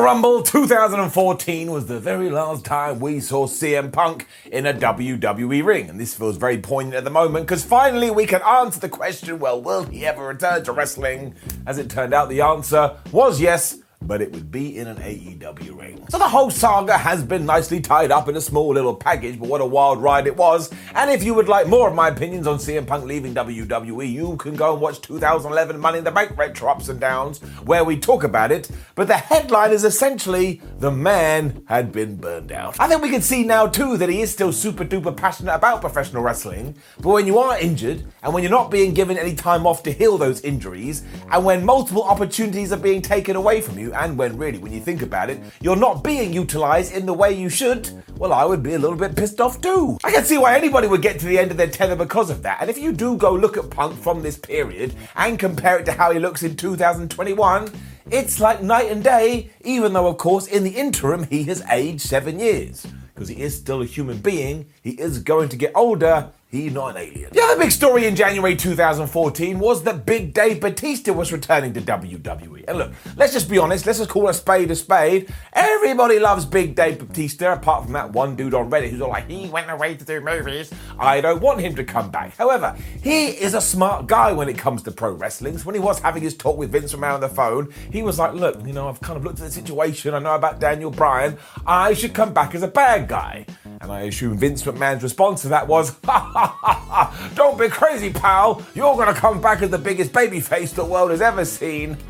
Royal Rumble 2014 was the very last time we saw CM Punk in a WWE ring, and this feels very poignant at the moment because finally we can answer the question well, will he ever return to wrestling? As it turned out, the answer was yes, but it would be in an AEW ring. So the whole saga has been nicely tied up in a small little package, but what a wild ride it was. And if you would like more of my opinions on CM Punk leaving WWE, you can go and watch 2011 Money in the Bank Retro Ups and Downs, where we talk about it. But the headline is essentially the man had been burned out. I think we can see now too that he is still super duper passionate about professional wrestling, but when you are injured and when you're not being given any time off to heal those injuries, and when multiple opportunities are being taken away from you, and when really, when you think about it, you're not being utilized in the way you should, well, I would be a little bit pissed off too. I can see why anybody would get to the end of their tether because of that. And if you do go look at Punk from this period and compare it to how he looks in 2021, it's like night and day, even though, of course, in the interim, he has aged seven years. Because he is still a human being, he is going to get older, He's not an alien. The other big story in January 2014 was that Big Dave Batista was returning to WWE. And look, let's just be honest, let's just call a spade a spade. Everybody loves Big Dave Batista, apart from that one dude on Reddit who's all like, he went away to do movies. I don't want him to come back. However, he is a smart guy when it comes to pro wrestling. So when he was having his talk with Vince McMahon on the phone, he was like, look, you know, I've kind of looked at the situation. I know about Daniel Bryan. I should come back as a bad guy. And I assume Vince McMahon's response to that was, ha don't be crazy, pal. You're going to come back as the biggest babyface the world has ever seen.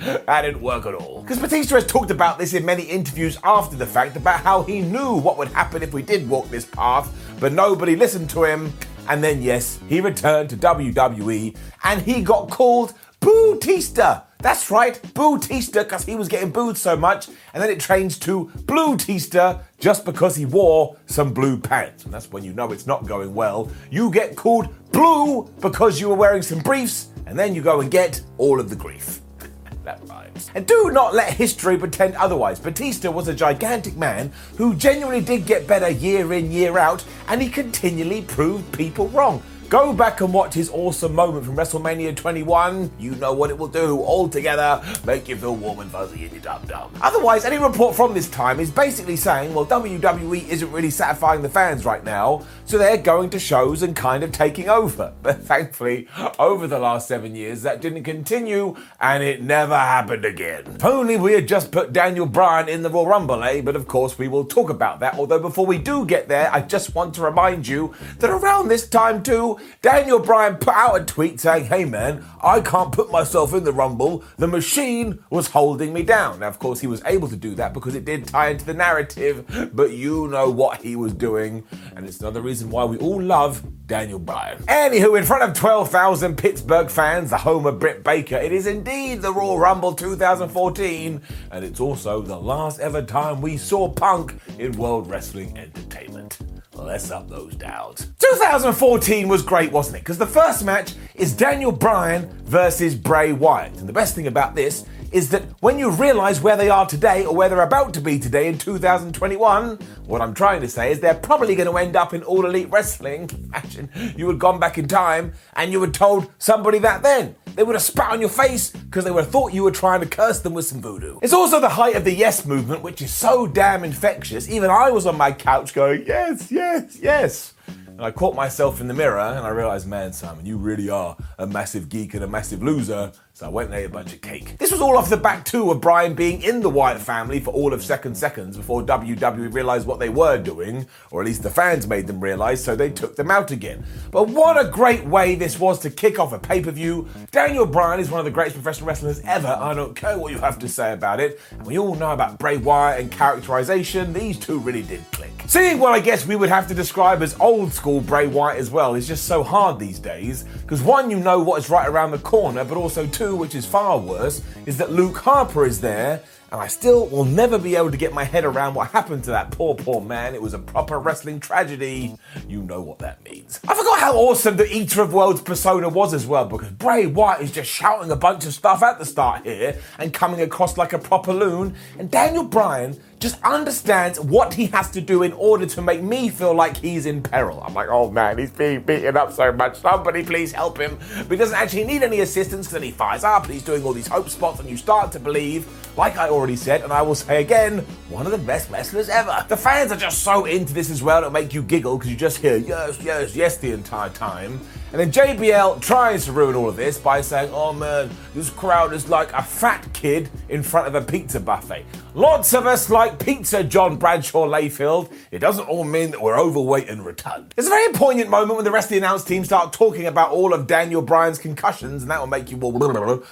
That didn't work at all. Because Batista has talked about this in many interviews after the fact about how he knew what would happen if we did walk this path, but nobody listened to him. And then, yes, he returned to WWE and he got called Bootista. That's right, Bootista, because he was getting booed so much. And then it changed to Blue Tista just because he wore some blue pants. And that's when you know it's not going well. You get called Blue because you were wearing some briefs, and then you go and get all of the grief. that rhymes. And do not let history pretend otherwise. Batista was a gigantic man who genuinely did get better year in, year out, and he continually proved people wrong. Go back and watch his awesome moment from WrestleMania 21. You know what it will do. All together, make you feel warm and fuzzy in your dum dum. Otherwise, any report from this time is basically saying, well, WWE isn't really satisfying the fans right now, so they're going to shows and kind of taking over. But thankfully, over the last seven years, that didn't continue, and it never happened again. If only we had just put Daniel Bryan in the Royal Rumble, eh? But of course, we will talk about that. Although before we do get there, I just want to remind you that around this time too, Daniel Bryan put out a tweet saying, hey man, I can't put myself in the Rumble. The machine was holding me down. Now, of course, he was able to do that because it did tie into the narrative, but you know what he was doing. And it's another reason why we all love Daniel Bryan. Anywho, in front of 12,000 Pittsburgh fans, the home of Britt Baker, it is indeed the Royal Rumble 2014, and it's also the last ever time we saw Punk in World Wrestling Entertainment. Let's up those downs. 2014 was great, wasn't it? Because the first match is Daniel Bryan versus Bray Wyatt. And the best thing about this is that when you realize where they are today or where they're about to be today in 2021, what I'm trying to say is they're probably going to end up in All Elite Wrestling. Imagine you had gone back in time and you had told somebody that then. They would have spat on your face because they would have thought you were trying to curse them with some voodoo. It's also the height of the yes movement, which is so damn infectious. Even I was on my couch going, yes, yes, yes. And I caught myself in the mirror and I realized, man, Simon, you really are a massive geek and a massive loser. So I went and ate a bunch of cake. This was all off the back too of Brian being in the Wyatt family for all of second seconds before WWE realized what they were doing, or at least the fans made them realize, so they took them out again. But what a great way this was to kick off a pay per view. Daniel Bryan is one of the greatest professional wrestlers ever. I don't care what you have to say about it. We all know about Bray Wyatt and characterization. These two really did click. Seeing what I guess we would have to describe as old school Bray Wyatt as well is just so hard these days. Because one, you know what is right around the corner, but also two, which is far worse, is that Luke Harper is there, and I still will never be able to get my head around what happened to that poor, poor man. It was a proper wrestling tragedy. You know what that means. I forgot how awesome the Eater of Worlds persona was as well, because Bray Wyatt is just shouting a bunch of stuff at the start here and coming across like a proper loon, and Daniel Bryan just understands what he has to do in order to make me feel like he's in peril. I'm like, oh man, he's being beaten up so much. Somebody please help him. But he doesn't actually need any assistance because then he fires up and he's doing all these hope spots, and you start to believe, like I already said, and I will say again, one of the best wrestlers ever. The fans are just so into this as well, it'll make you giggle because you just hear yes, yes, yes the entire time. And then JBL tries to ruin all of this by saying, oh man, this crowd is like a fat kid in front of a pizza buffet. Lots of us like pizza, John Bradshaw Layfield. It doesn't all mean that we're overweight and rotund. It's a very poignant moment when the rest of the announced team start talking about all of Daniel Bryan's concussions, and that will make you all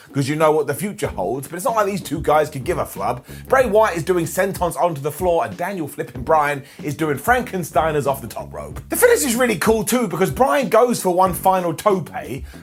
because you know what the future holds. But it's not like these two guys could give a flub. Bray Wyatt is doing sentons onto the floor, and Daniel flipping Bryan is doing Frankensteiners off the top rope. The finish is really cool too because Bryan goes for one final tope.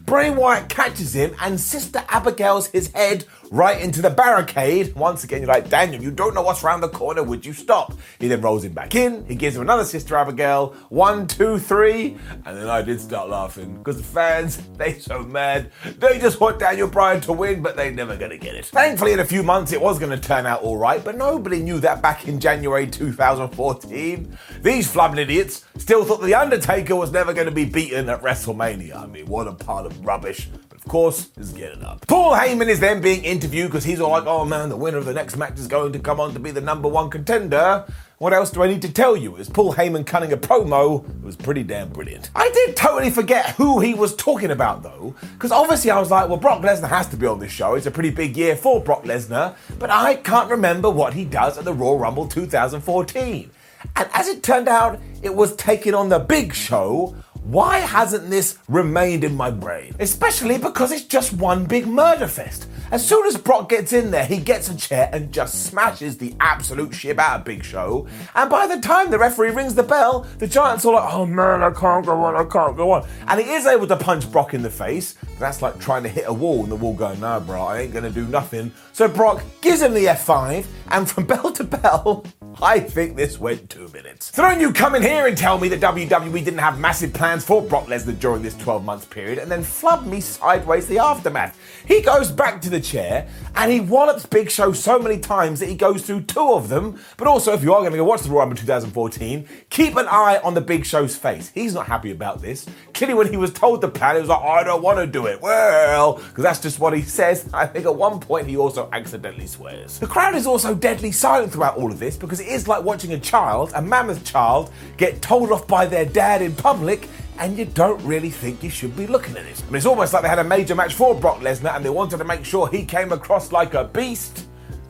Bray Wyatt catches him, and Sister Abigail's his head right into the barricade. Once again, you're like, Daniel, you don't know what's around the corner. Would you stop? He then rolls him back in. He gives him another Sister Abigail. One, two, three. And then I did start laughing because the fans, they so mad. They just want Daniel Bryan to win, but they're never going to get it. Thankfully, in a few months, it was going to turn out all right, but nobody knew that back in January 2014. These flubbing idiots still thought The Undertaker was never going to be beaten at WrestleMania. I mean, what a pile of rubbish. Of course, is getting up. Paul Heyman is then being interviewed because he's all like, oh man, the winner of the next match is going to come on to be the number one contender. What else do I need to tell you? Is Paul Heyman cutting a promo? It was pretty damn brilliant. I did totally forget who he was talking about though, because obviously I was like, well, Brock Lesnar has to be on this show. It's a pretty big year for Brock Lesnar, but I can't remember what he does at the Royal Rumble 2014. And as it turned out, it was taking on the big show. Why hasn't this remained in my brain? Especially because it's just one big murder fest. As soon as Brock gets in there, he gets a chair and just smashes the absolute shit out of Big Show. And by the time the referee rings the bell, the Giants are like, oh man, I can't go on, I can't go on. And he is able to punch Brock in the face. That's like trying to hit a wall and the wall going, nah, bro, I ain't gonna do nothing. So Brock gives him the F5, and from bell to bell, I think this went two minutes. So don't you come in here and tell me that WWE didn't have massive plans for Brock Lesnar during this 12 months period and then flub me sideways the aftermath. He goes back to the chair and he wallops Big Show so many times that he goes through two of them. But also, if you are going to go watch the Royal Rumble 2014, keep an eye on the Big Show's face. He's not happy about this. Clearly, when he was told the plan, he was like, I don't want to do it. Well, because that's just what he says. I think at one point he also accidentally swears. The crowd is also deadly silent throughout all of this because it is like watching a child, a mammoth child, get told off by their dad in public and you don't really think you should be looking at it. I mean, it's almost like they had a major match for Brock Lesnar and they wanted to make sure he came across like a beast.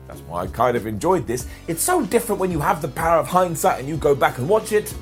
That's why I kind of enjoyed this. It's so different when you have the power of hindsight and you go back and watch it.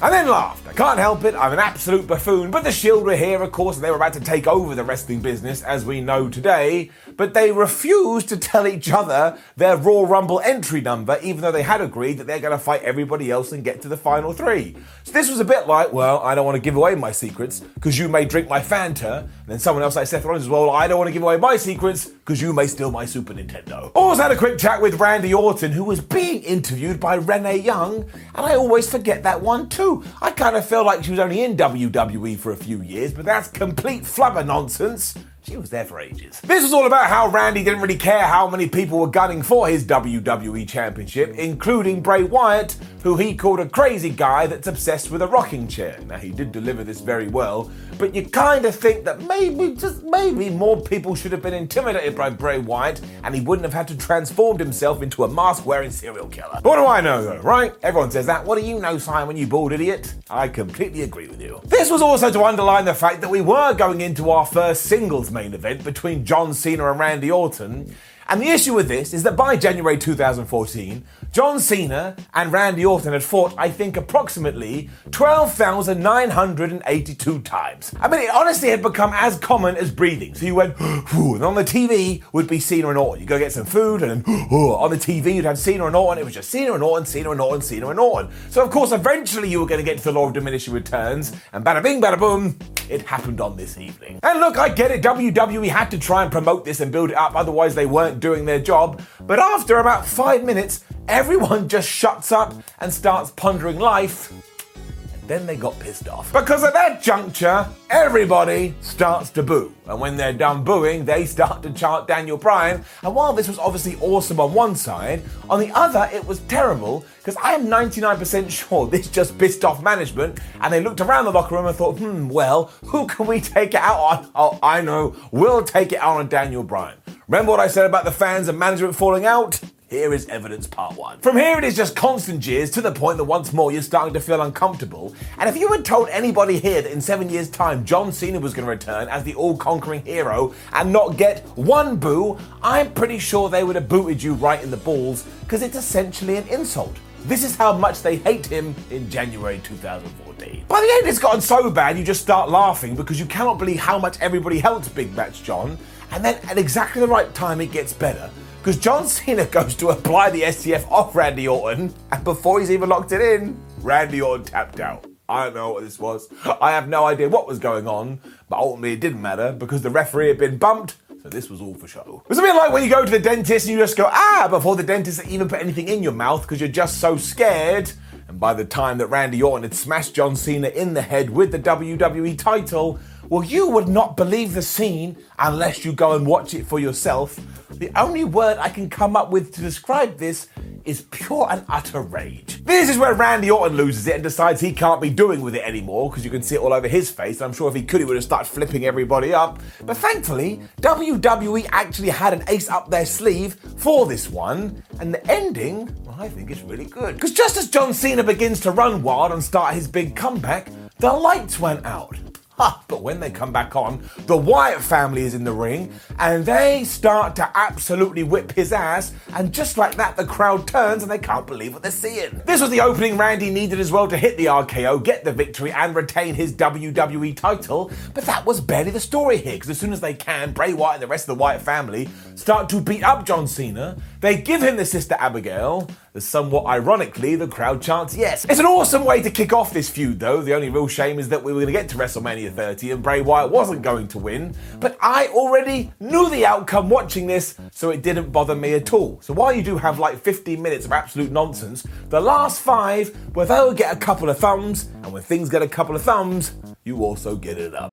And then laughed. I can't help it, I'm an absolute buffoon. But the Shield were here, of course, and they were about to take over the wrestling business as we know today. But they refused to tell each other their Royal Rumble entry number, even though they had agreed that they're going to fight everybody else and get to the final three. So this was a bit like, well, I don't want to give away my secrets because you may drink my Fanta. And then someone else like Seth Rollins as well, I don't want to give away my secrets because you may steal my Super Nintendo. Also had a quick chat with Randy Orton, who was being interviewed by Renee Young, and I always forget that one too. I kind of feel like she was only in WWE for a few years, but that's complete flubber nonsense. She was there for ages. This was all about how Randy didn't really care how many people were gunning for his WWE Championship, including Bray Wyatt, who he called a crazy guy that's obsessed with a rocking chair. Now, he did deliver this very well, but you kind of think that maybe, just maybe, more people should have been intimidated by Bray Wyatt and he wouldn't have had to transform himself into a mask wearing serial killer. What do I know though, right? Everyone says that. What do you know, Simon, you bald idiot? I completely agree with you. This was also to underline the fact that we were going into our first singles main event between John Cena and Randy Orton. And the issue with this is that by January 2014, John Cena and Randy Orton had fought, I think, approximately 12,982 times. I mean, it honestly had become as common as breathing. So you went, and on the TV would be Cena and Orton. You go get some food, and then on the TV you'd have Cena and Orton. It was just Cena and Orton, Cena and Orton, Cena and Orton. So of course, eventually you were going to get to the law of diminishing returns, and bada bing, bada boom, it happened on this evening. And look, I get it. WWE had to try and promote this and build it up, otherwise they weren't doing their job. But after about five minutes, everyone just shuts up and starts pondering life. And then they got pissed off. Because at that juncture, everybody starts to boo. And when they're done booing, they start to chant Daniel Bryan. And while this was obviously awesome on one side, on the other, it was terrible because I am 99% sure this just pissed off management. And they looked around the locker room and thought, hmm, well, who can we take it out on? Oh, I know, we'll take it out on Daniel Bryan. Remember what I said about the fans and management falling out? Here is evidence part one. From here, it is just constant jeers to the point that once more you're starting to feel uncomfortable. And if you had told anybody here that in seven years' time John Cena was going to return as the all conquering hero and not get one boo, I'm pretty sure they would have booted you right in the balls because it's essentially an insult. This is how much they hate him in January 2014. By the end, it's gotten so bad you just start laughing because you cannot believe how much everybody helped Big Match John. And then at exactly the right time, it gets better because John Cena goes to apply the STF off Randy Orton, and before he's even locked it in, Randy Orton tapped out. I don't know what this was. I have no idea what was going on, but ultimately it didn't matter because the referee had been bumped, so this was all for show. It was a bit like when you go to the dentist and you just go, ah, before the dentist even put anything in your mouth because you're just so scared. And by the time that Randy Orton had smashed John Cena in the head with the WWE title, well, you would not believe the scene unless you go and watch it for yourself. The only word I can come up with to describe this is pure and utter rage. This is where Randy Orton loses it and decides he can't be doing with it anymore because you can see it all over his face. I'm sure if he could, he would have started flipping everybody up. But thankfully, WWE actually had an ace up their sleeve for this one, and the ending, well, I think, is really good. Because just as John Cena begins to run wild and start his big comeback, the lights went out. But when they come back on, the Wyatt family is in the ring and they start to absolutely whip his ass. And just like that, the crowd turns and they can't believe what they're seeing. This was the opening Randy needed as well to hit the RKO, get the victory, and retain his WWE title. But that was barely the story here because as soon as they can, Bray Wyatt and the rest of the Wyatt family start to beat up John Cena. They give him the sister Abigail. Somewhat ironically, the crowd chants yes. It's an awesome way to kick off this feud, though. The only real shame is that we were going to get to WrestleMania 30 and Bray Wyatt wasn't going to win. But I already knew the outcome watching this, so it didn't bother me at all. So while you do have like 15 minutes of absolute nonsense, the last five, where they'll get a couple of thumbs, and when things get a couple of thumbs, you also get it up.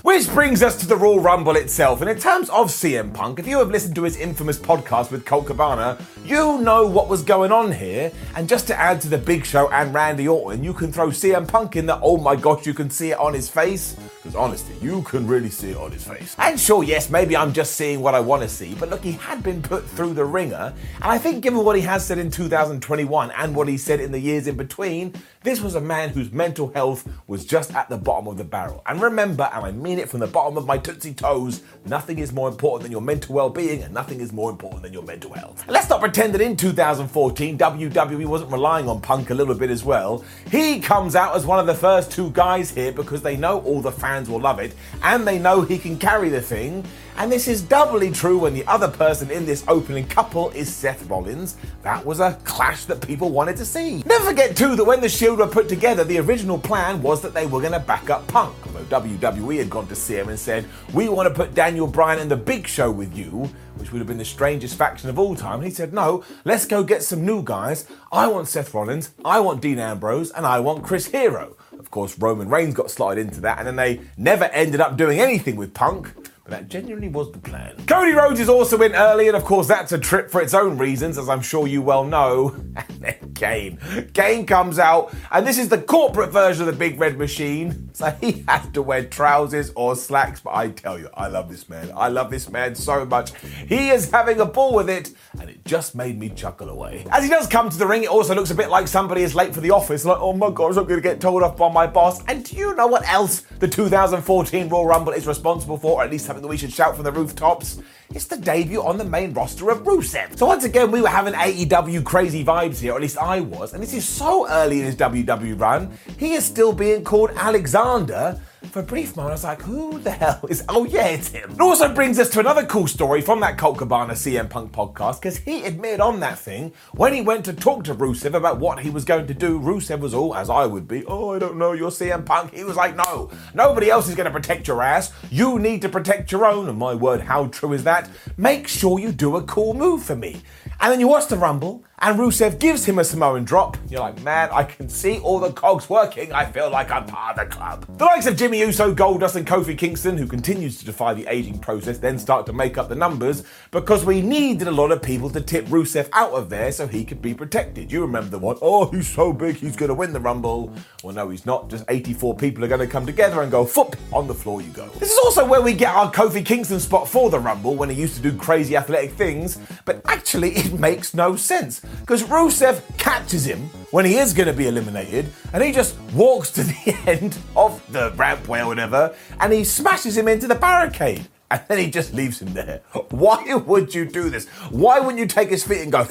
Which brings us to the Royal Rumble itself. And in terms of CM Punk, if you have listened to his infamous podcast with Colt Cabana, you know what was going on here. And just to add to the Big Show and Randy Orton, you can throw CM Punk in that, oh my gosh, you can see it on his face. Because honestly, you can really see it on his face. And sure, yes, maybe I'm just seeing what I want to see, but look, he had been put through the ringer. And I think, given what he has said in 2021 and what he said in the years in between, this was a man whose mental health was just at the bottom of the barrel. And remember, and I mean it from the bottom of my tootsie toes, nothing is more important than your mental well being, and nothing is more important than your mental health. And let's not pretend that in 2014, WWE wasn't relying on Punk a little bit as well. He comes out as one of the first two guys here because they know all the fans will love it, and they know he can carry the thing. And this is doubly true when the other person in this opening couple is Seth Rollins. That was a clash that people wanted to see. Never forget, too, that when the Shield were put together, the original plan was that they were going to back up Punk. Although WWE had gone to see him and said, We want to put Daniel Bryan and the Big Show with you, which would have been the strangest faction of all time. And he said, No, let's go get some new guys. I want Seth Rollins, I want Dean Ambrose, and I want Chris Hero. Of course, Roman Reigns got slotted into that, and then they never ended up doing anything with Punk. But that genuinely was the plan. Cody Rhodes is also in early, and of course, that's a trip for its own reasons, as I'm sure you well know. Kane. Kane comes out, and this is the corporate version of the Big Red Machine. So he has to wear trousers or slacks, but I tell you, I love this man. I love this man so much. He is having a ball with it, and it just made me chuckle away. As he does come to the ring, it also looks a bit like somebody is late for the office. Like, oh my gosh, I'm going to get told off by my boss. And do you know what else the 2014 Royal Rumble is responsible for, or at least something that we should shout from the rooftops? It's the debut on the main roster of Rusev. So once again, we were having AEW crazy vibes here, or at least I was. And this is so early in his WWE run, he is still being called Alexander. For a brief moment, I was like, who the hell is. Oh, yeah, it's him. It also brings us to another cool story from that Colt Cabana CM Punk podcast, because he admitted on that thing when he went to talk to Rusev about what he was going to do. Rusev was all, as I would be, oh, I don't know, you're CM Punk. He was like, no, nobody else is going to protect your ass. You need to protect your own. And my word, how true is that? Make sure you do a cool move for me. And then you watch the Rumble, and Rusev gives him a Samoan drop. You're like, man, I can see all the cogs working. I feel like I'm part of the club. The likes of Jimmy Uso, Goldust, and Kofi Kingston, who continues to defy the aging process, then start to make up the numbers because we needed a lot of people to tip Rusev out of there so he could be protected. You remember the one, oh, he's so big, he's going to win the Rumble. Well, no, he's not. Just 84 people are going to come together and go, foop, on the floor you go. This is also where we get our Kofi Kingston spot for the Rumble when he used to do crazy athletic things, but actually it makes no sense because Rusev catches him when he is going to be eliminated and he just walks to the end of the rampway or whatever and he smashes him into the barricade. And then he just leaves him there. Why would you do this? Why wouldn't you take his feet and go,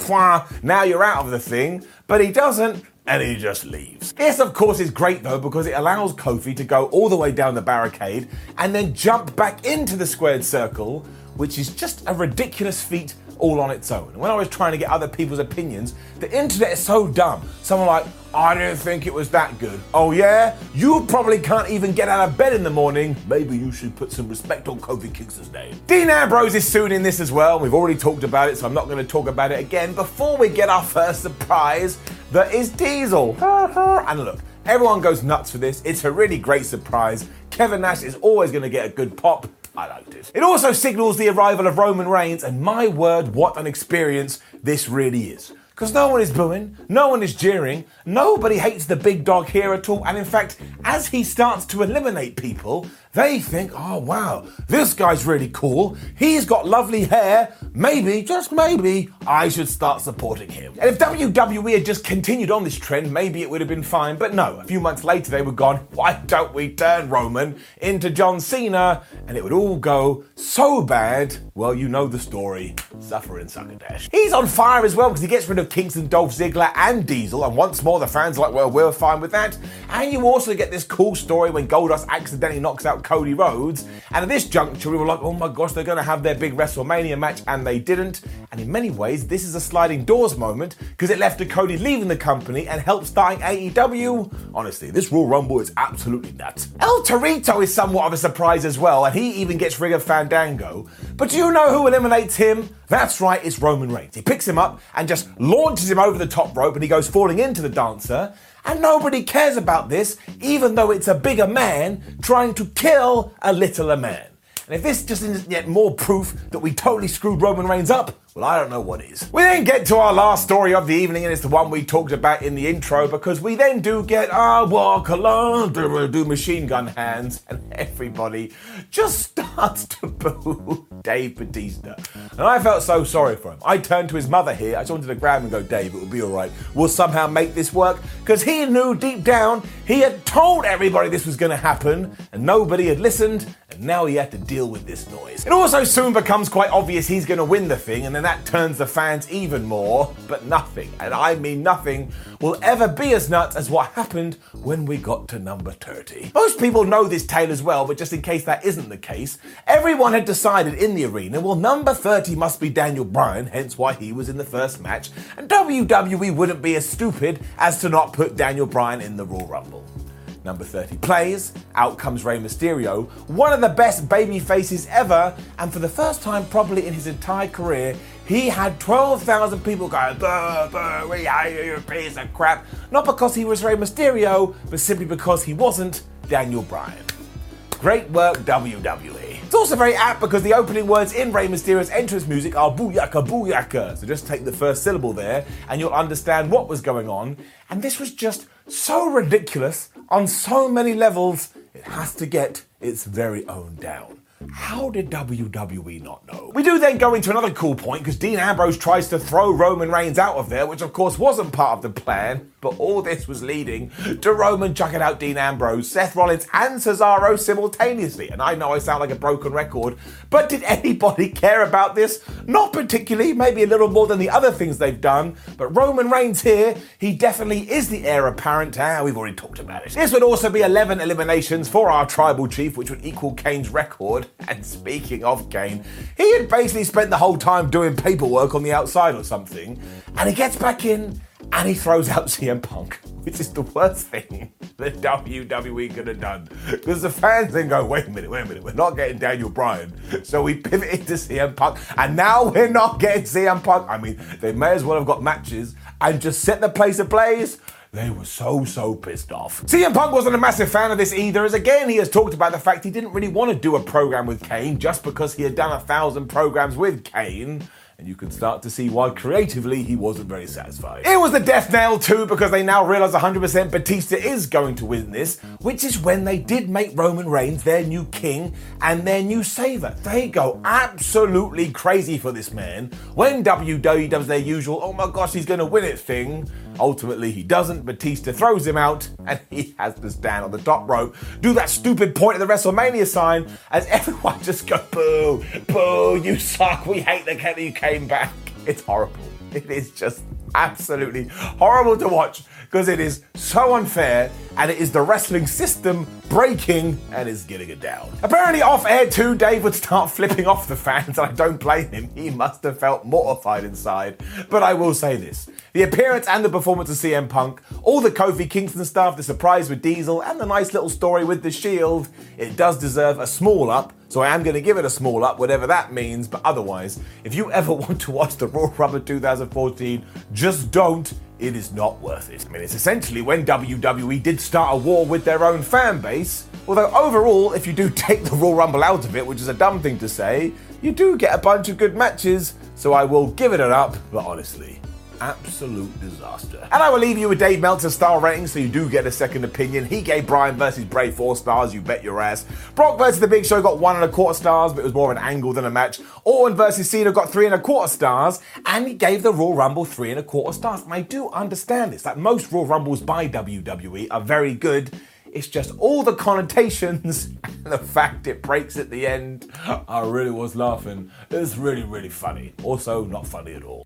now you're out of the thing? But he doesn't, and he just leaves. This, of course, is great though because it allows Kofi to go all the way down the barricade and then jump back into the squared circle, which is just a ridiculous feat all on its own. When I was trying to get other people's opinions, the internet is so dumb. Someone like, I didn't think it was that good. Oh yeah? You probably can't even get out of bed in the morning. Maybe you should put some respect on Kofi Kingston's name. Dean Ambrose is soon in this as well. We've already talked about it, so I'm not going to talk about it again. Before we get our first surprise, that is Diesel. and look, everyone goes nuts for this. It's a really great surprise. Kevin Nash is always going to get a good pop. I liked it. It also signals the arrival of Roman Reigns, and my word, what an experience this really is. Because no one is booing, no one is jeering, nobody hates the big dog here at all, and in fact, as he starts to eliminate people, they think, oh wow, this guy's really cool. He's got lovely hair. Maybe, just maybe, I should start supporting him. And if WWE had just continued on this trend, maybe it would have been fine. But no, a few months later they were gone, why don't we turn Roman into John Cena? And it would all go so bad. Well, you know the story. Suffer in Succotash. He's on fire as well because he gets rid of Kingston, Dolph Ziggler, and Diesel. And once more, the fans are like, well, we're fine with that. And you also get this cool story when Goldust accidentally knocks out Cody Rhodes. And at this juncture, we were like, oh my gosh, they're going to have their big WrestleMania match. And they didn't. And in many ways, this is a sliding doors moment because it left to Cody leaving the company and helped starting AEW. Honestly, this Royal Rumble is absolutely nuts. El Torito is somewhat of a surprise as well, and he even gets rid of Fandango. But do you know who eliminates him? That's right, it's Roman Reigns. He picks him up and just launches him over the top rope, and he goes falling into the dancer. And nobody cares about this, even though it's a bigger man trying to kill a littler man. And if this just isn't yet more proof that we totally screwed Roman Reigns up, well, I don't know what is. We then get to our last story of the evening, and it's the one we talked about in the intro because we then do get I walk alone, do, do machine gun hands, and everybody just starts to boo Dave Batista. And I felt so sorry for him. I turned to his mother here. I just wanted to grab him and go, Dave, it will be all right. We'll somehow make this work because he knew deep down he had told everybody this was going to happen, and nobody had listened, and now he had to deal with this noise. It also soon becomes quite obvious he's going to win the thing, and then that turns the fans even more. But nothing, and I mean nothing, will ever be as nuts as what happened when we got to number 30. Most people know this tale as well, but just in case that isn't the case, everyone had decided in the arena, well, number 30 must be Daniel Bryan, hence why he was in the first match, and WWE wouldn't be as stupid as to not put Daniel Bryan in the Royal Rumble. Number 30 plays, out comes Rey Mysterio, one of the best baby faces ever, and for the first time probably in his entire career, he had 12,000 people going, boo, boo, we hate you, piece of crap. Not because he was Rey Mysterio, but simply because he wasn't Daniel Bryan. Great work, WWE. It's also very apt because the opening words in Rey Mysterio's entrance music are booyaka booyaka. So just take the first syllable there and you'll understand what was going on. And this was just so ridiculous on so many levels, it has to get its very own down. How did WWE not know? We do then go into another cool point because Dean Ambrose tries to throw Roman Reigns out of there, which of course wasn't part of the plan, but all this was leading to Roman chucking out Dean Ambrose, Seth Rollins, and Cesaro simultaneously. And I know I sound like a broken record, but did anybody care about this? Not particularly, maybe a little more than the other things they've done, but Roman Reigns here, he definitely is the heir apparent. Ah, we've already talked about it. This would also be 11 eliminations for our tribal chief, which would equal Kane's record. And speaking of Kane, he had basically spent the whole time doing paperwork on the outside or something, and he gets back in and he throws out CM Punk, which is the worst thing that WWE could have done. Because the fans then go, wait a minute, wait a minute, we're not getting Daniel Bryan. So we pivoted to CM Punk, and now we're not getting CM Punk. I mean, they may as well have got matches and just set the place ablaze. They were so, so pissed off. CM Punk wasn't a massive fan of this either, as again, he has talked about the fact he didn't really want to do a program with Kane just because he had done a thousand programs with Kane and you can start to see why creatively he wasn't very satisfied. It was the death nail too because they now realize 100% Batista is going to win this, which is when they did make Roman Reigns their new king and their new saver. They go absolutely crazy for this man. When WWE does their usual, oh my gosh, he's going to win it thing, ultimately he doesn't. Batista throws him out and he has to stand on the top rope, do that stupid point of the WrestleMania sign as everyone just go boo, boo, you suck, we hate the Kenny you came back. It's horrible. It is just absolutely horrible to watch because it is so unfair and it is the wrestling system breaking and is getting it down. Apparently, off air too, Dave would start flipping off the fans, and I don't blame him. He must have felt mortified inside. But I will say this the appearance and the performance of CM Punk, all the Kofi Kingston stuff, the surprise with Diesel, and the nice little story with The Shield, it does deserve a small up. So I am going to give it a small up, whatever that means. But otherwise, if you ever want to watch the Raw Rubber 2014, just don't. It is not worth it. I mean, it's essentially when WWE did start a war with their own fan base. Although overall, if you do take the Royal Rumble out of it, which is a dumb thing to say, you do get a bunch of good matches. So I will give it an up. But honestly, absolute disaster. And I will leave you with Dave Meltzer's star rating so you do get a second opinion. He gave Bryan versus Bray four stars, you bet your ass. Brock versus The Big Show got one and a quarter stars, but it was more of an angle than a match. Orton versus Cena got three and a quarter stars, and he gave the Royal Rumble three and a quarter stars. And I do understand this. Like most Royal Rumbles by WWE are very good. It's just all the connotations and the fact it breaks at the end. I really was laughing. It was really, really funny. Also, not funny at all.